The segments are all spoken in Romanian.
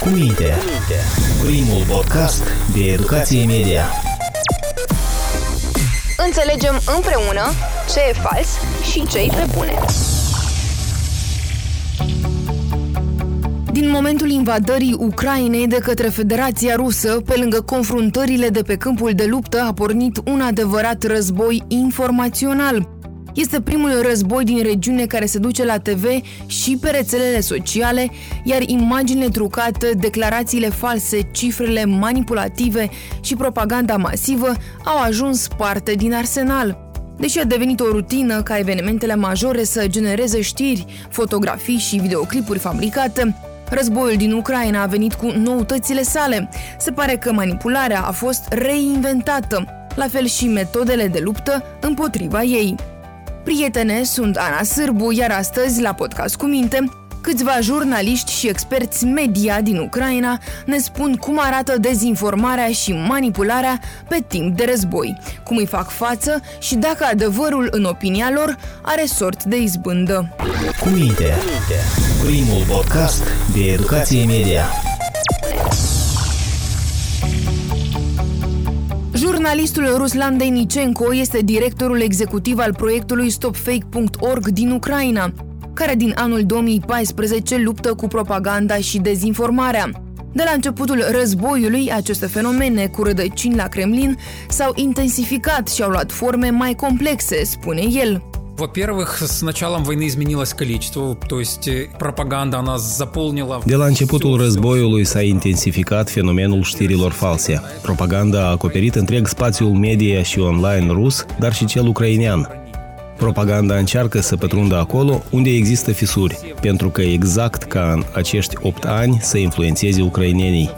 Cu minte. Primul podcast de educație media. Înțelegem împreună ce e fals și ce e pe bune. Din momentul invadării Ucrainei de către Federația Rusă, pe lângă confruntările de pe câmpul de luptă, a pornit un adevărat război informațional. Este primul război din regiune care se duce la TV și pe rețelele sociale, iar imaginile trucate, declarațiile false, cifrele manipulative și propaganda masivă au ajuns parte din arsenal. Deși a devenit o rutină ca evenimentele majore să genereze știri, fotografii și videoclipuri fabricate, Războiul din Ucraina a venit cu noutățile sale. Se pare că manipularea a fost reinventată, la fel și metodele de luptă împotriva ei. Prietene, sunt Ana Sârbu, iar astăzi, la Podcast cu Minte, câțiva jurnaliști și experți media din Ucraina ne spun cum arată dezinformarea și manipularea pe timp de război, cum îi fac față și dacă adevărul, în opinia lor, are sort de izbândă. Cu minte. Primul podcast de educație media. Jurnalistul Ruslan Denicenko este directorul executiv al proiectului StopFake.org din Ucraina, care din anul 2014 luptă cu propaganda și dezinformarea. De la începutul războiului, aceste fenomene cu rădăcini la Kremlin s-au intensificat și au luat forme mai complexe, spune el. Во-первых, с началом войны изменилось количество, то есть э, propaganda она заполнила... De la începutul războiului s-a intensificat fenomenul știrilor false. Propaganda a acoperit întreg spațiul media și online rus, dar și cel ucrainean. Propaganda încearcă să pătrundă acolo unde există fisuri, pentru că exact ca în acești 8 ani să influențeze ucrainenii.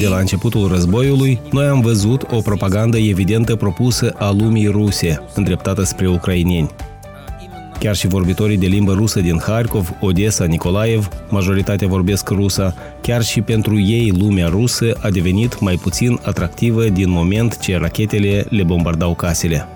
De la începutul războiului, noi am văzut o propagandă evidentă propusă a lumii ruse, îndreptată spre ucraineni. Chiar și vorbitorii de limbă rusă din Harkov, Odessa, Nicolaev, majoritatea vorbesc rusă, chiar și pentru ei lumea rusă a devenit mai puțin atractivă din moment ce rachetele le bombardau casele.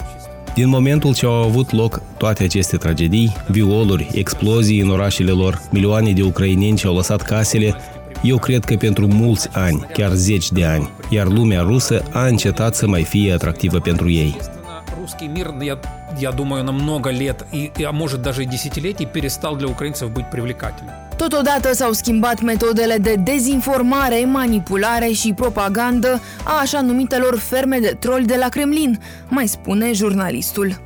Din momentul ce au avut loc toate aceste tragedii, violuri, explozii în orașele lor, milioane de ucraineni ce au lăsat casele, eu cred că pentru mulți ani, chiar zeci de ani, iar lumea rusă a încetat să mai fie atractivă pentru ei. Русский мир, я, я думаю, на много лет, и, а может даже и десятилетий, перестал для украинцев быть привлекательным. Totodată s-au schimbat metodele de dezinformare, manipulare și propagandă a așa numitelor ferme de troli de la Kremlin, mai spune jurnalistul.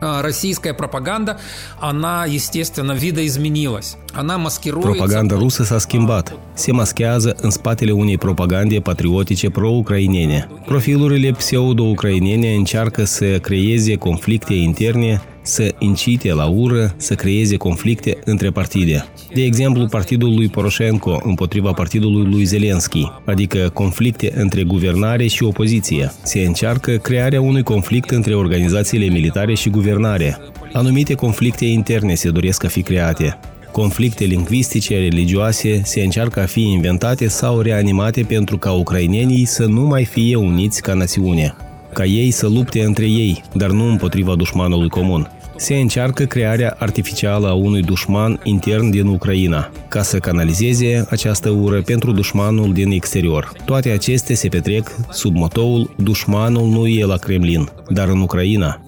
А, российская пропаганда, она, естественно, видоизменилась. Она маскируется... Пропаганда русы со скимбат. Все маскиазы инспатили уней пропаганде патриотиче про проукраинения. Профилурили псевдоукраинения инчарка с креезе конфликте интерне să incite la ură, să creeze conflicte între partide. De exemplu, partidul lui Poroșenko împotriva partidului lui Zelensky, adică conflicte între guvernare și opoziție. Se încearcă crearea unui conflict între organizațiile militare și guvernare. Anumite conflicte interne se doresc a fi create. Conflicte lingvistice, religioase se încearcă a fi inventate sau reanimate pentru ca ucrainenii să nu mai fie uniți ca națiune ca ei să lupte între ei, dar nu împotriva dușmanului comun. Se încearcă crearea artificială a unui dușman intern din Ucraina, ca să canalizeze această ură pentru dușmanul din exterior. Toate acestea se petrec sub motoul dușmanul nu e la Kremlin, dar în Ucraina.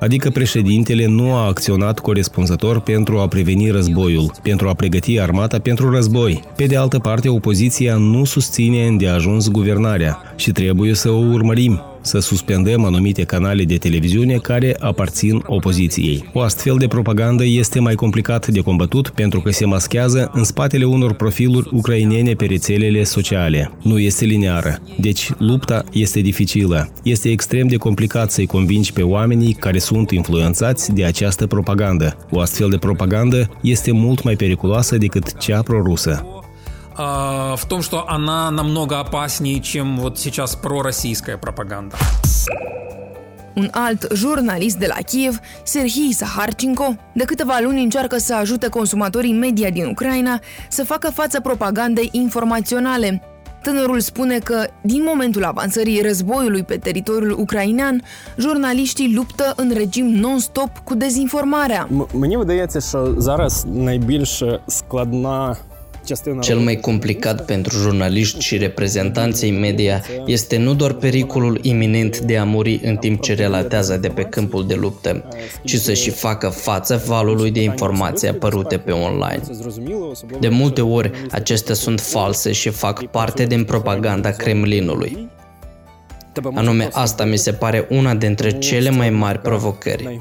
Adică președintele nu a acționat corespunzător pentru a preveni războiul, pentru a pregăti armata pentru război. Pe de altă parte, opoziția nu susține îndeajuns guvernarea și trebuie să o urmărim să suspendăm anumite canale de televiziune care aparțin opoziției. O astfel de propagandă este mai complicat de combătut pentru că se maschează în spatele unor profiluri ucrainene pe rețelele sociale. Nu este lineară, deci lupta este dificilă. Este extrem de complicat să-i convingi pe oamenii care sunt influențați de această propagandă. O astfel de propagandă este mult mai periculoasă decât cea prorusă в том, что она намного опаснее, чем вот сейчас пророссийская пропаганда. Un alt jurnalist de la Kiev, Serhii Saharchenko, de câteva luni încearcă să ajute consumatorii media din Ucraina să facă față propagandei informaționale. Tânărul spune că, din momentul avansării războiului pe teritoriul ucrainean, jurnaliștii luptă în regim non-stop cu dezinformarea. Мені видається, що зараз найбільш складна cel mai complicat pentru jurnaliști și reprezentanții media este nu doar pericolul iminent de a muri în timp ce relatează de pe câmpul de luptă, ci să și facă față valului de informații apărute pe online. De multe ori, acestea sunt false și fac parte din propaganda Kremlinului. Anume, asta mi se pare una dintre cele mai mari provocări.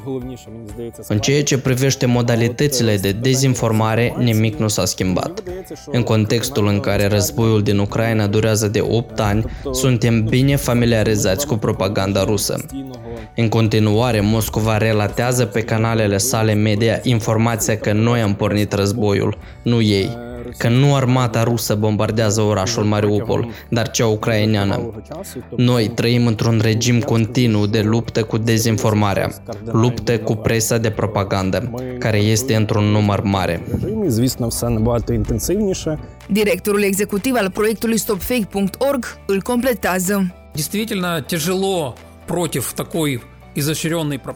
În ceea ce privește modalitățile de dezinformare, nimic nu s-a schimbat. În contextul în care războiul din Ucraina durează de 8 ani, suntem bine familiarizați cu propaganda rusă. În continuare, Moscova relatează pe canalele sale media informația că noi am pornit războiul, nu ei că nu armata rusă bombardează orașul Mariupol, dar cea ucraineană. Noi trăim într-un regim continuu de luptă cu dezinformarea, luptă cu presa de propagandă, care este într-un număr mare. Directorul executiv al proiectului stopfake.org îl completează. Действительно тяжело против такой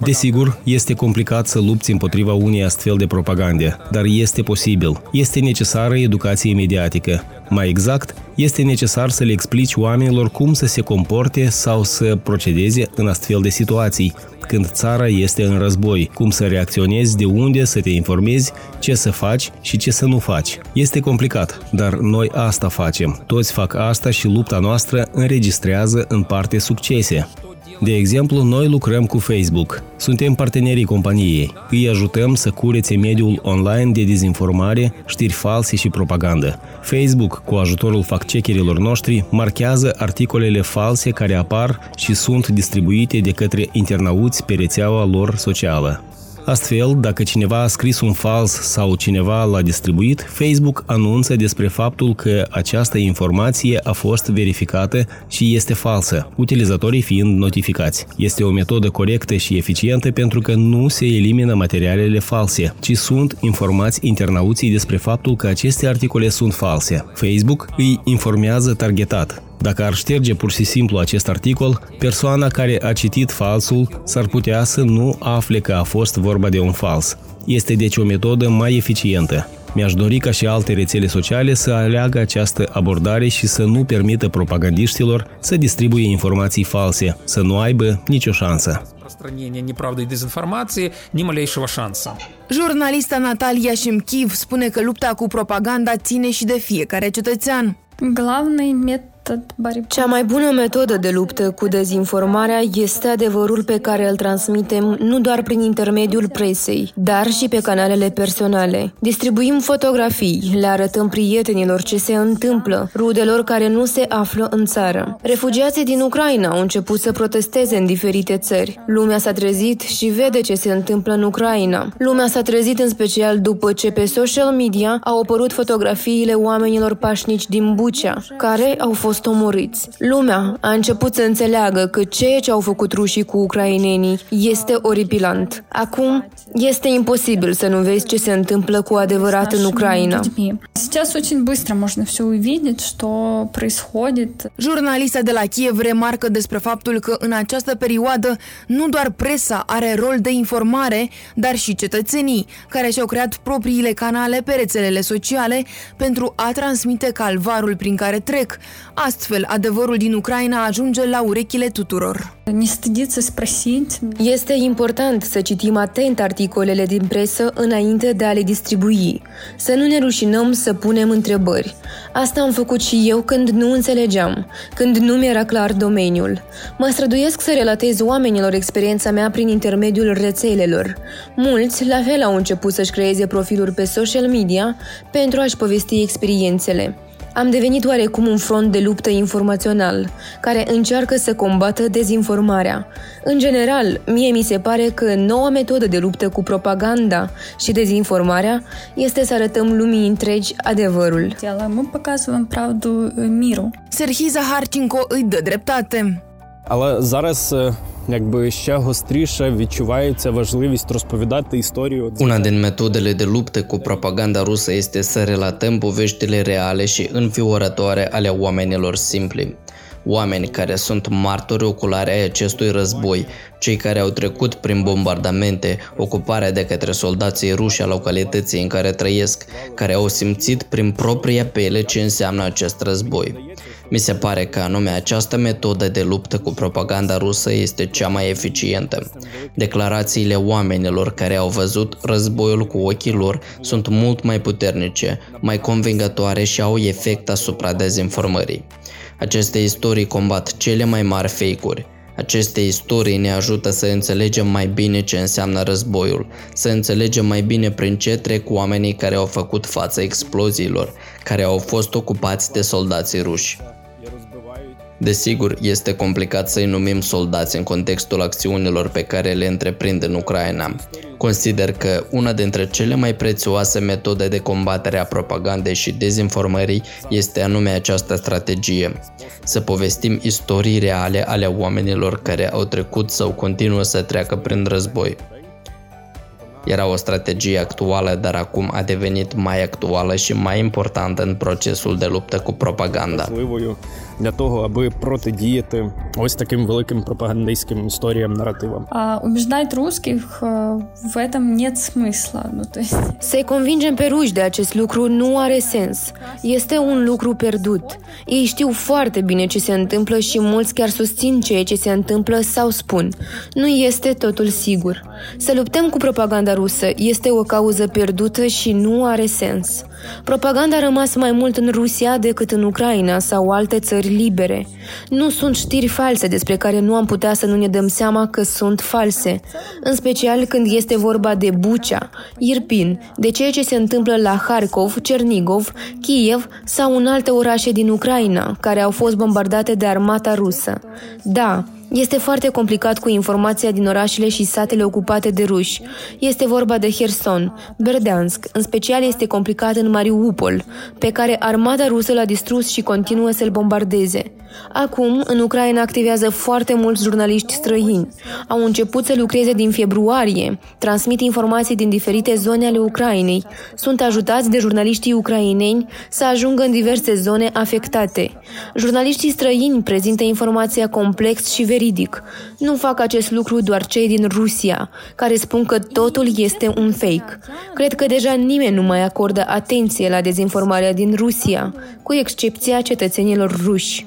Desigur, este complicat să lupți împotriva unei astfel de propagande, dar este posibil. Este necesară educație mediatică. Mai exact, este necesar să le explici oamenilor cum să se comporte sau să procedeze în astfel de situații, când țara este în război, cum să reacționezi, de unde să te informezi, ce să faci și ce să nu faci. Este complicat, dar noi asta facem. Toți fac asta și lupta noastră înregistrează în parte succese. De exemplu, noi lucrăm cu Facebook. Suntem partenerii companiei. Îi ajutăm să curețe mediul online de dezinformare, știri false și propagandă. Facebook, cu ajutorul fact-checkerilor noștri, marchează articolele false care apar și sunt distribuite de către internauți pe rețeaua lor socială. Astfel, dacă cineva a scris un fals sau cineva l-a distribuit, Facebook anunță despre faptul că această informație a fost verificată și este falsă, utilizatorii fiind notificați. Este o metodă corectă și eficientă pentru că nu se elimină materialele false, ci sunt informați internauții despre faptul că aceste articole sunt false. Facebook îi informează targetat, dacă ar șterge pur și simplu acest articol, persoana care a citit falsul s-ar putea să nu afle că a fost vorba de un fals. Este deci o metodă mai eficientă. Mi-aș dori ca și alte rețele sociale să aleagă această abordare și să nu permită propagandiștilor să distribuie informații false, să nu aibă nicio șansă. Распространение неправды и дезинформации ни малейшего шанса. Jurnalista Natalia Shimkiv spune că lupta cu propaganda ține și de fiecare cetățean. Главный метод cea mai bună metodă de luptă cu dezinformarea este adevărul pe care îl transmitem nu doar prin intermediul presei, dar și pe canalele personale. Distribuim fotografii, le arătăm prietenilor ce se întâmplă, rudelor care nu se află în țară. Refugiații din Ucraina au început să protesteze în diferite țări. Lumea s-a trezit și vede ce se întâmplă în Ucraina. Lumea s-a trezit în special după ce pe social media au apărut fotografiile oamenilor pașnici din Bucea, care au fost fost omorâți. Lumea a început să înțeleagă că ceea ce au făcut rușii cu ucrainenii este oripilant. Acum este imposibil să nu vezi ce se întâmplă cu adevărat în Ucraina. Сейчас очень быстро можно все увидеть, что происходит. Jurnalista de la Kiev remarcă despre faptul că în această perioadă nu doar presa are rol de informare, dar și cetățenii, care și-au creat propriile canale pe rețelele sociale pentru a transmite calvarul prin care trec, Astfel, adevărul din Ucraina ajunge la urechile tuturor. Este important să citim atent articolele din presă înainte de a le distribui. Să nu ne rușinăm să punem întrebări. Asta am făcut și eu când nu înțelegeam, când nu mi-era clar domeniul. Mă străduiesc să relatez oamenilor experiența mea prin intermediul rețelelor. Mulți, la fel, au început să-și creeze profiluri pe social media pentru a-și povesti experiențele. Am devenit oarecum un front de luptă informațional, care încearcă să combată dezinformarea. În general, mie mi se pare că noua metodă de luptă cu propaganda și dezinformarea este să arătăm lumii întregi adevărul. Мы показываем правду миру. Serhii Zaharchenko îi dă dreptate. Але зараз якби ще гостріше відчувається важливість розповідати історію. Una din metodele de luptă cu propaganda rusă este să relatăm poveștile reale și înfiorătoare ale oamenilor simpli. Oameni care sunt martori oculari ai acestui război, Cei care au trecut prin bombardamente, ocuparea de către soldații ruși a localității în care trăiesc, care au simțit prin propria pele ce înseamnă acest război. Mi se pare că anume această metodă de luptă cu propaganda rusă este cea mai eficientă. Declarațiile oamenilor care au văzut războiul cu ochii lor sunt mult mai puternice, mai convingătoare și au efect asupra dezinformării. Aceste istorii combat cele mai mari fake-uri. Aceste istorii ne ajută să înțelegem mai bine ce înseamnă războiul, să înțelegem mai bine prin ce trec oamenii care au făcut față exploziilor, care au fost ocupați de soldații ruși. Desigur, este complicat să-i numim soldați în contextul acțiunilor pe care le întreprind în Ucraina. Consider că una dintre cele mai prețioase metode de combatere a propagandei și dezinformării este anume această strategie. Să povestim istorii reale ale oamenilor care au trecut sau continuă să treacă prin război. Era o strategie actuală, dar acum a devenit mai actuală și mai importantă în procesul de luptă cu propaganda. для того, аби протидіяти ось таким великим пропагандистським історіям, наративам. А убеждать русских в этом нет смысла. Ну, то есть... Să-i convingem pe ruși de acest lucru nu are sens. Este un lucru pierdut. Ei știu foarte bine ce se întâmplă și mulți chiar susțin ceea ce se întâmplă sau spun. Nu este totul sigur. Să luptăm cu propaganda rusă este o cauză pierdută și nu are sens. Propaganda a rămas mai mult în Rusia decât în Ucraina sau alte țări libere. Nu sunt știri false despre care nu am putea să nu ne dăm seama că sunt false, în special când este vorba de Bucea, Irpin, de ceea ce se întâmplă la Harkov, Cernigov, Kiev sau în alte orașe din Ucraina, care au fost bombardate de armata rusă. Da, este foarte complicat cu informația din orașele și satele ocupate de ruși. Este vorba de Herson, Berdeansk, în special este complicat în Mariupol, pe care armata rusă l-a distrus și continuă să-l bombardeze. Acum, în Ucraina activează foarte mulți jurnaliști străini. Au început să lucreze din februarie, transmit informații din diferite zone ale Ucrainei, sunt ajutați de jurnaliștii ucraineni să ajungă în diverse zone afectate. Jurnaliștii străini prezintă informația complex și veridic. Nu fac acest lucru doar cei din Rusia, care spun că totul este un fake. Cred că deja nimeni nu mai acordă atenție la dezinformarea din Rusia, cu excepția cetățenilor ruși.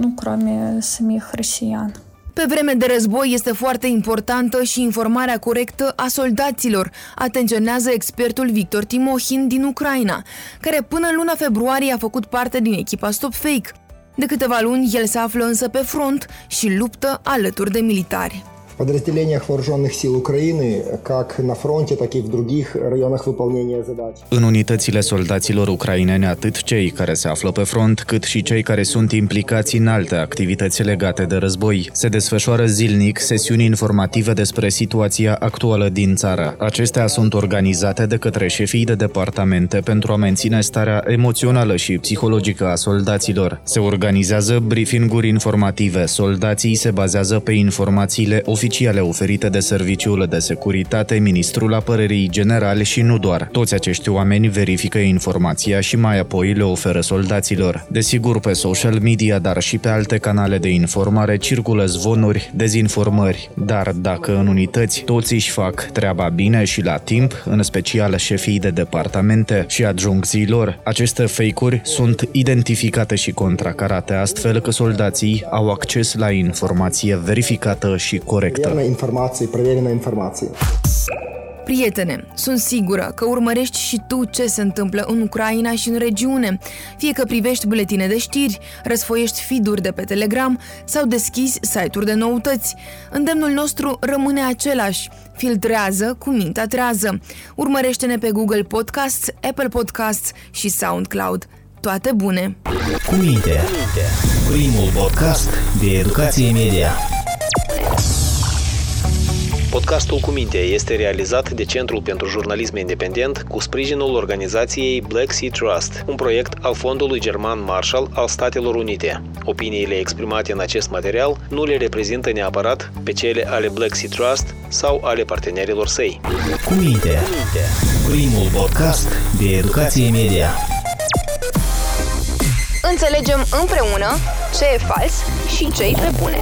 Nu, кроме самих россиян. Pe vreme de război este foarte importantă și informarea corectă a soldaților, atenționează expertul Victor Timohin din Ucraina, care până în luna februarie a făcut parte din echipa Stop Fake. De câteva luni, el se află însă pe front și luptă alături de militari подразделениях вооруженных сил Украины, как на фронте, так и в других районах выполнения задач. În unitățile soldaților ucraineni, atât cei care se află pe front, cât și cei care sunt implicați în alte activități legate de război, se desfășoară zilnic sesiuni informative despre situația actuală din țară. Acestea sunt organizate de către șefii de departamente pentru a menține starea emoțională și psihologică a soldaților. Se organizează briefinguri informative. Soldații se bazează pe informațiile oficiale oficiale oferite de Serviciul de Securitate, Ministrul Apărării Generale și nu doar. Toți acești oameni verifică informația și mai apoi le oferă soldaților. Desigur, pe social media, dar și pe alte canale de informare circulă zvonuri, dezinformări, dar dacă în unități toți își fac treaba bine și la timp, în special șefii de departamente și adjuncțiilor, aceste fake-uri sunt identificate și contracarate astfel că soldații au acces la informație verificată și corectă corectă. informație, проверенной informație. Prietene, sunt sigură că urmărești și tu ce se întâmplă în Ucraina și în regiune, fie că privești buletine de știri, răsfoiești feed de pe Telegram sau deschizi site-uri de noutăți. Îndemnul nostru rămâne același. Filtrează cu mintea trează. Urmărește-ne pe Google Podcasts, Apple Podcasts și SoundCloud. Toate bune! Cu minte. Primul podcast de educație media. Podcastul cu minte este realizat de Centrul pentru Jurnalism Independent cu sprijinul organizației Black Sea Trust, un proiect al Fondului German Marshall al Statelor Unite. Opiniile exprimate în acest material nu le reprezintă neapărat pe cele ale Black Sea Trust sau ale partenerilor săi. Cu minte, primul podcast de educație media. Înțelegem împreună ce e fals și ce e pe bune.